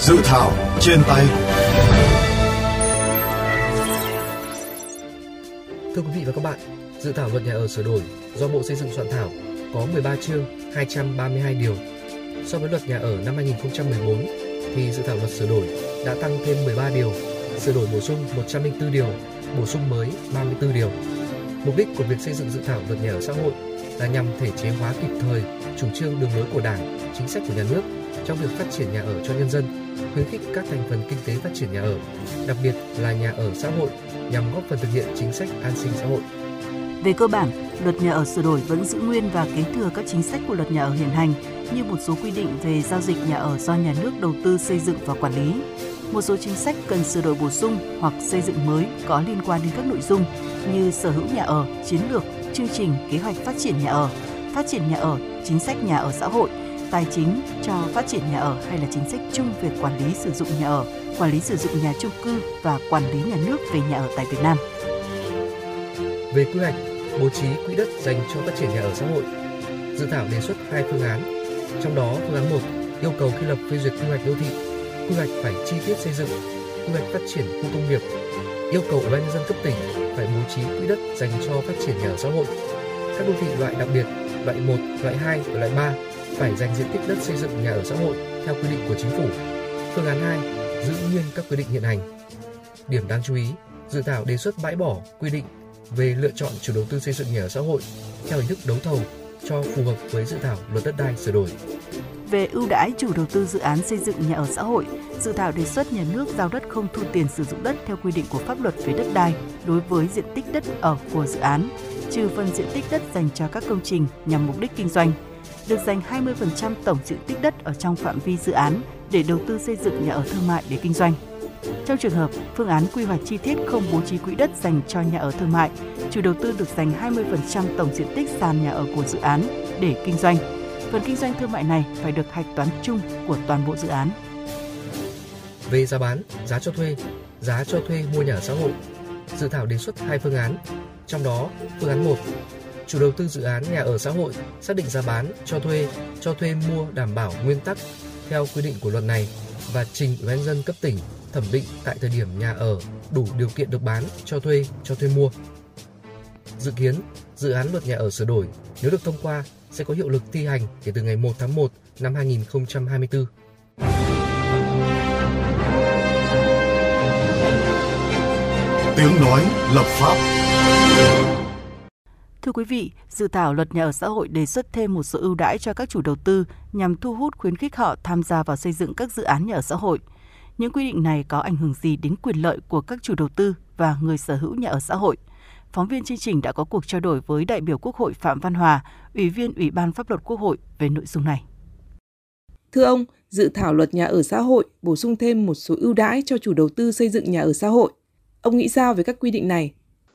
Dự thảo trên tay Thưa quý vị và các bạn, dự thảo luật nhà ở sửa đổi do Bộ Xây dựng soạn thảo có 13 chương, 232 điều. So với luật nhà ở năm 2014 thì dự thảo luật sửa đổi đã tăng thêm 13 điều, sửa đổi bổ sung 104 điều, bổ sung mới 34 điều. Mục đích của việc xây dựng dự thảo luật nhà ở xã hội là nhằm thể chế hóa kịp thời chủ trương đường lối của Đảng, chính sách của nhà nước trong việc phát triển nhà ở cho nhân dân, khuyến khích các thành phần kinh tế phát triển nhà ở, đặc biệt là nhà ở xã hội nhằm góp phần thực hiện chính sách an sinh xã hội. Về cơ bản, luật nhà ở sửa đổi vẫn giữ nguyên và kế thừa các chính sách của luật nhà ở hiện hành như một số quy định về giao dịch nhà ở do nhà nước đầu tư xây dựng và quản lý. Một số chính sách cần sửa đổi bổ sung hoặc xây dựng mới có liên quan đến các nội dung như sở hữu nhà ở, chiến lược, chương trình, kế hoạch phát triển nhà ở, phát triển nhà ở, chính sách nhà ở xã hội, tài chính cho phát triển nhà ở hay là chính sách chung về quản lý sử dụng nhà ở, quản lý sử dụng nhà chung cư và quản lý nhà nước về nhà ở tại Việt Nam. Về quy hoạch, bố trí quỹ đất dành cho phát triển nhà ở xã hội, dự thảo đề xuất hai phương án. Trong đó, phương án 1 yêu cầu khi lập phê duyệt quy hoạch đô thị, quy hoạch phải chi tiết xây dựng, quy hoạch phát triển khu công nghiệp, yêu cầu Ủy ban nhân dân cấp tỉnh phải bố trí quỹ đất dành cho phát triển nhà ở xã hội. Các đô thị loại đặc biệt, loại 1, loại 2 và loại 3 phải dành diện tích đất xây dựng nhà ở xã hội theo quy định của chính phủ. Phương án 2 giữ nguyên các quy định hiện hành. Điểm đáng chú ý, dự thảo đề xuất bãi bỏ quy định về lựa chọn chủ đầu tư xây dựng nhà ở xã hội theo hình thức đấu thầu cho phù hợp với dự thảo luật đất đai sửa đổi. Về ưu đãi chủ đầu tư dự án xây dựng nhà ở xã hội, dự thảo đề xuất nhà nước giao đất không thu tiền sử dụng đất theo quy định của pháp luật về đất đai đối với diện tích đất ở của dự án, trừ phần diện tích đất dành cho các công trình nhằm mục đích kinh doanh, được dành 20% tổng diện tích đất ở trong phạm vi dự án để đầu tư xây dựng nhà ở thương mại để kinh doanh. Trong trường hợp phương án quy hoạch chi tiết không bố trí quỹ đất dành cho nhà ở thương mại, chủ đầu tư được dành 20% tổng diện tích sàn nhà ở của dự án để kinh doanh. Phần kinh doanh thương mại này phải được hạch toán chung của toàn bộ dự án. Về giá bán, giá cho thuê, giá cho thuê mua nhà xã hội, dự thảo đề xuất hai phương án. Trong đó, phương án 1 chủ đầu tư dự án nhà ở xã hội xác định giá bán cho thuê, cho thuê mua đảm bảo nguyên tắc theo quy định của luật này và trình Ủy ban dân cấp tỉnh thẩm định tại thời điểm nhà ở đủ điều kiện được bán, cho thuê, cho thuê mua. Dự kiến, dự án luật nhà ở sửa đổi nếu được thông qua sẽ có hiệu lực thi hành kể từ ngày 1 tháng 1 năm 2024. Tiếng nói lập pháp Thưa quý vị, dự thảo luật nhà ở xã hội đề xuất thêm một số ưu đãi cho các chủ đầu tư nhằm thu hút khuyến khích họ tham gia vào xây dựng các dự án nhà ở xã hội. Những quy định này có ảnh hưởng gì đến quyền lợi của các chủ đầu tư và người sở hữu nhà ở xã hội? Phóng viên chương trình đã có cuộc trao đổi với đại biểu Quốc hội Phạm Văn Hòa, Ủy viên Ủy ban Pháp luật Quốc hội về nội dung này. Thưa ông, dự thảo luật nhà ở xã hội bổ sung thêm một số ưu đãi cho chủ đầu tư xây dựng nhà ở xã hội. Ông nghĩ sao về các quy định này?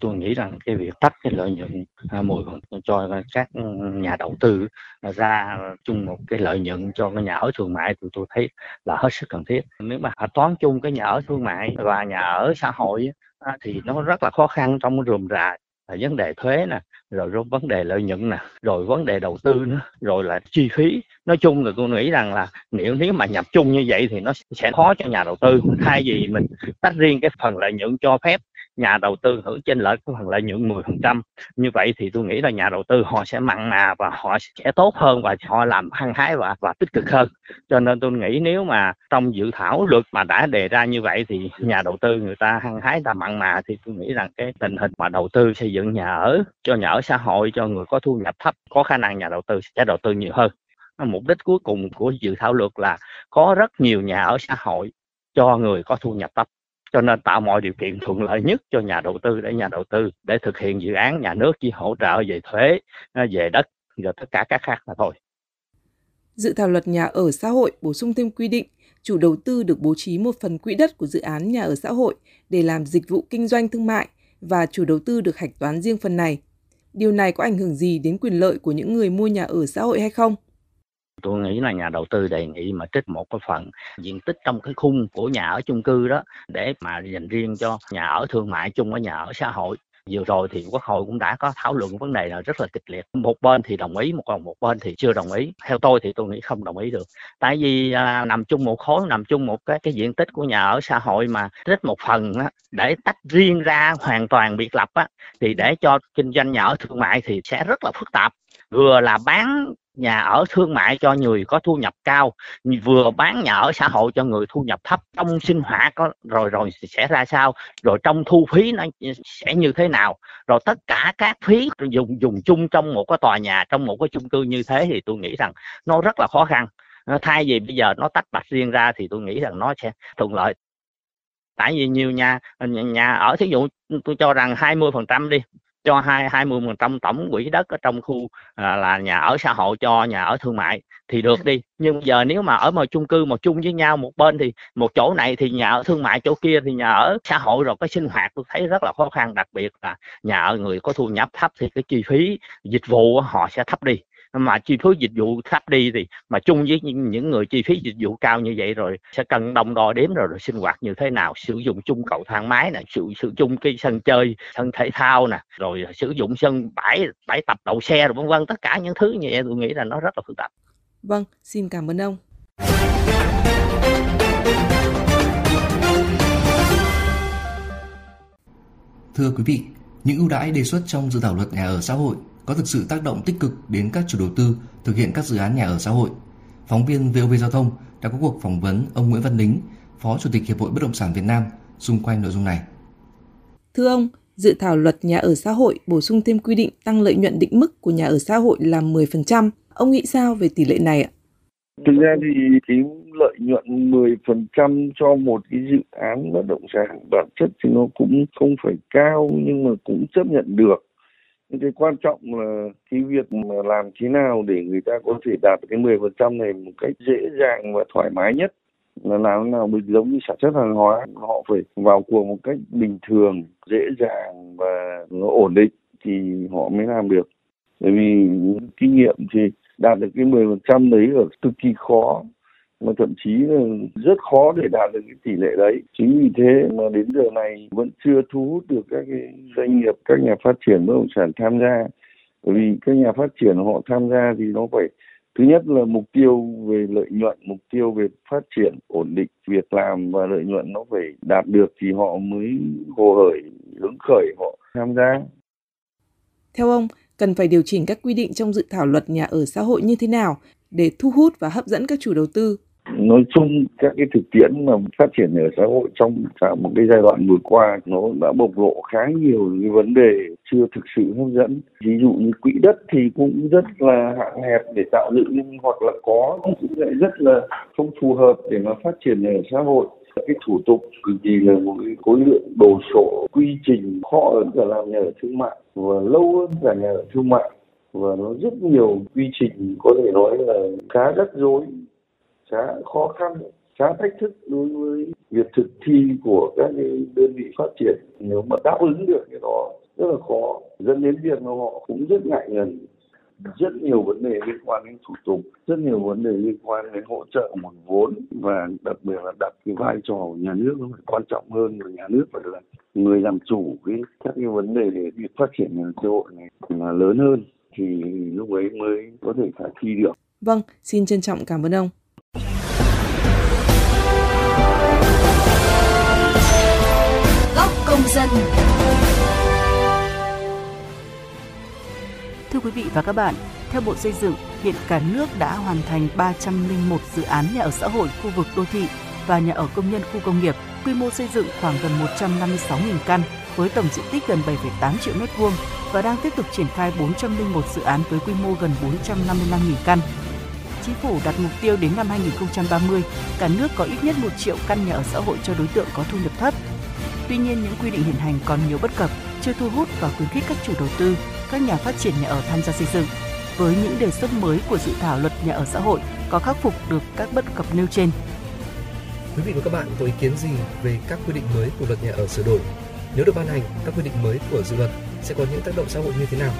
tôi nghĩ rằng cái việc tách cái lợi nhuận à, mười cho các nhà đầu tư ra chung một cái lợi nhuận cho cái nhà ở thương mại thì tôi thấy là hết sức cần thiết nếu mà toán chung cái nhà ở thương mại và nhà ở xã hội À, thì nó rất là khó khăn trong rườm rà à, vấn đề thuế nè, rồi vấn đề lợi nhuận nè, rồi vấn đề đầu tư nữa, rồi là chi phí. Nói chung là tôi nghĩ rằng là nếu nếu mà nhập chung như vậy thì nó sẽ khó cho nhà đầu tư. Thay vì mình tách riêng cái phần lợi nhuận cho phép nhà đầu tư hưởng trên lợi của phần lợi nhuận 10% như vậy thì tôi nghĩ là nhà đầu tư họ sẽ mặn mà và họ sẽ tốt hơn và họ làm hăng hái và và tích cực hơn. Cho nên tôi nghĩ nếu mà trong dự thảo luật mà đã đề ra như vậy thì nhà đầu tư người ta hăng hái ta mặn mà thì tôi nghĩ rằng cái tình hình mà đầu tư xây dựng nhà ở cho nhà ở xã hội, cho người có thu nhập thấp, có khả năng nhà đầu tư sẽ đầu tư nhiều hơn. Mục đích cuối cùng của dự thảo luật là có rất nhiều nhà ở xã hội cho người có thu nhập thấp cho nên tạo mọi điều kiện thuận lợi nhất cho nhà đầu tư để nhà đầu tư để thực hiện dự án nhà nước chỉ hỗ trợ về thuế à, về đất và tất cả các khác là thôi dự thảo luật nhà ở xã hội bổ sung thêm quy định, chủ đầu tư được bố trí một phần quỹ đất của dự án nhà ở xã hội để làm dịch vụ kinh doanh thương mại và chủ đầu tư được hạch toán riêng phần này. Điều này có ảnh hưởng gì đến quyền lợi của những người mua nhà ở xã hội hay không? Tôi nghĩ là nhà đầu tư đề nghị mà trích một cái phần diện tích trong cái khung của nhà ở chung cư đó để mà dành riêng cho nhà ở thương mại chung với nhà ở xã hội. Vừa rồi thì quốc hội cũng đã có thảo luận vấn đề là rất là kịch liệt. Một bên thì đồng ý một còn một bên thì chưa đồng ý. Theo tôi thì tôi nghĩ không đồng ý được. Tại vì à, nằm chung một khối nằm chung một cái cái diện tích của nhà ở xã hội mà tích một phần á, để tách riêng ra hoàn toàn biệt lập á, thì để cho kinh doanh nhà ở thương mại thì sẽ rất là phức tạp. Vừa là bán nhà ở thương mại cho người có thu nhập cao vừa bán nhà ở xã hội cho người thu nhập thấp, trong sinh hoạt có rồi rồi sẽ ra sao? Rồi trong thu phí nó sẽ như thế nào? Rồi tất cả các phí dùng dùng chung trong một cái tòa nhà, trong một cái chung cư như thế thì tôi nghĩ rằng nó rất là khó khăn. Thay vì bây giờ nó tách bạch riêng ra thì tôi nghĩ rằng nó sẽ thuận lợi. Tại vì nhiều nhà nhà ở, thí dụ tôi cho rằng 20 phần trăm đi cho hai hai mươi phần trăm tổng quỹ đất ở trong khu à, là nhà ở xã hội cho nhà ở thương mại thì được đi. Nhưng giờ nếu mà ở một chung cư một chung với nhau một bên thì một chỗ này thì nhà ở thương mại chỗ kia thì nhà ở xã hội rồi cái sinh hoạt tôi thấy rất là khó khăn. Đặc biệt là nhà ở người có thu nhập thấp thì cái chi phí dịch vụ họ sẽ thấp đi mà chi phí dịch vụ thấp đi thì mà chung với những người chi phí dịch vụ cao như vậy rồi sẽ cần đồng đo đếm rồi, rồi sinh hoạt như thế nào sử dụng chung cầu thang máy nè sử sử dụng cái sân chơi sân thể thao nè rồi sử dụng sân bãi bãi tập đậu xe rồi vân vân tất cả những thứ như vậy tôi nghĩ là nó rất là phức tạp. Vâng xin cảm ơn ông. Thưa quý vị, những ưu đãi đề xuất trong dự thảo luật nhà ở xã hội có thực sự tác động tích cực đến các chủ đầu tư thực hiện các dự án nhà ở xã hội. Phóng viên VOV Giao thông đã có cuộc phỏng vấn ông Nguyễn Văn Nính, Phó Chủ tịch Hiệp hội Bất động sản Việt Nam xung quanh nội dung này. Thưa ông, dự thảo luật nhà ở xã hội bổ sung thêm quy định tăng lợi nhuận định mức của nhà ở xã hội là 10%. Ông nghĩ sao về tỷ lệ này ạ? Thực ra thì cái lợi nhuận 10% cho một cái dự án bất động sản bản chất thì nó cũng không phải cao nhưng mà cũng chấp nhận được cái quan trọng là cái việc mà làm thế nào để người ta có thể đạt cái 10% này một cách dễ dàng và thoải mái nhất. Là làm thế nào mình giống như sản xuất hàng hóa, họ phải vào cuộc một cách bình thường, dễ dàng và nó ổn định thì họ mới làm được. Bởi vì kinh nghiệm thì đạt được cái 10% đấy là cực kỳ khó mà thậm chí là rất khó để đạt được cái tỷ lệ đấy. Chính vì thế mà đến giờ này vẫn chưa thu hút được các cái doanh nghiệp, các nhà phát triển bất động sản tham gia. Bởi vì các nhà phát triển họ tham gia thì nó phải, thứ nhất là mục tiêu về lợi nhuận, mục tiêu về phát triển, ổn định việc làm và lợi nhuận nó phải đạt được thì họ mới hồ hởi, hứng khởi họ tham gia. Theo ông, cần phải điều chỉnh các quy định trong dự thảo luật nhà ở xã hội như thế nào để thu hút và hấp dẫn các chủ đầu tư? Nói chung các cái thực tiễn mà phát triển ở xã hội trong cả một cái giai đoạn vừa qua nó đã bộc lộ khá nhiều cái vấn đề chưa thực sự hấp dẫn. Ví dụ như quỹ đất thì cũng rất là hạn hẹp để tạo dựng hoặc là có cũng lại rất là không phù hợp để mà phát triển ở xã hội. Cái thủ tục cực kỳ là một cái khối lượng đồ sộ quy trình khó hơn cả làm nhà ở thương mại và lâu hơn cả nhà ở thương mại. Và nó rất nhiều quy trình có thể nói là khá rắc rối khá khó khăn khá thách thức đối với việc thực thi của các cái đơn vị phát triển nếu mà đáp ứng được cái đó rất là khó dẫn đến việc mà họ cũng rất ngại ngần rất nhiều vấn đề liên quan đến thủ tục rất nhiều vấn đề liên quan đến hỗ trợ nguồn vốn và đặc biệt là đặt cái vai trò của nhà nước nó phải quan trọng hơn và nhà nước phải là người làm chủ cái các cái vấn đề để việc phát triển nhà xã hội này là lớn hơn thì lúc ấy mới có thể khả thi được. Vâng, xin trân trọng cảm ơn ông. Công dân. Thưa quý vị và các bạn, theo Bộ Xây dựng, hiện cả nước đã hoàn thành 301 dự án nhà ở xã hội khu vực đô thị và nhà ở công nhân khu công nghiệp, quy mô xây dựng khoảng gần 156.000 căn với tổng diện tích gần 7,8 triệu mét vuông và đang tiếp tục triển khai 401 dự án với quy mô gần 455.000 căn. Chính phủ đặt mục tiêu đến năm 2030, cả nước có ít nhất 1 triệu căn nhà ở xã hội cho đối tượng có thu nhập thấp Tuy nhiên, những quy định hiện hành còn nhiều bất cập, chưa thu hút và khuyến khích các chủ đầu tư, các nhà phát triển nhà ở tham gia xây dựng. Với những đề xuất mới của dự thảo luật nhà ở xã hội có khắc phục được các bất cập nêu trên. Quý vị và các bạn có ý kiến gì về các quy định mới của luật nhà ở sửa đổi? Nếu được ban hành, các quy định mới của dự luật sẽ có những tác động xã hội như thế nào?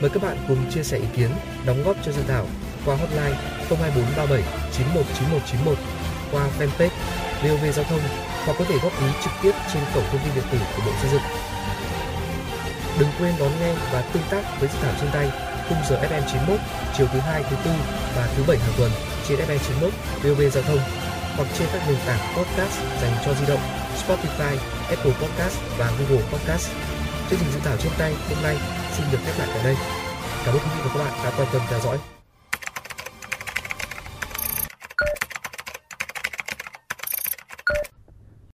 Mời các bạn cùng chia sẻ ý kiến, đóng góp cho dự thảo qua hotline 02437 919191 qua fanpage VOV Giao thông hoặc có thể góp ý trực tiếp trên cổng thông tin điện tử của Bộ Xây dựng. Đừng quên đón nghe và tương tác với dự thảo trên tay khung giờ FM 91 chiều thứ hai, thứ tư và thứ bảy hàng tuần trên FM 91 VOV Giao thông hoặc trên các nền tảng podcast dành cho di động Spotify, Apple Podcast và Google Podcast. Chương trình dự thảo trên tay hôm nay xin được khép lại tại đây. Cảm ơn quý vị và các bạn đã quan tâm theo dõi.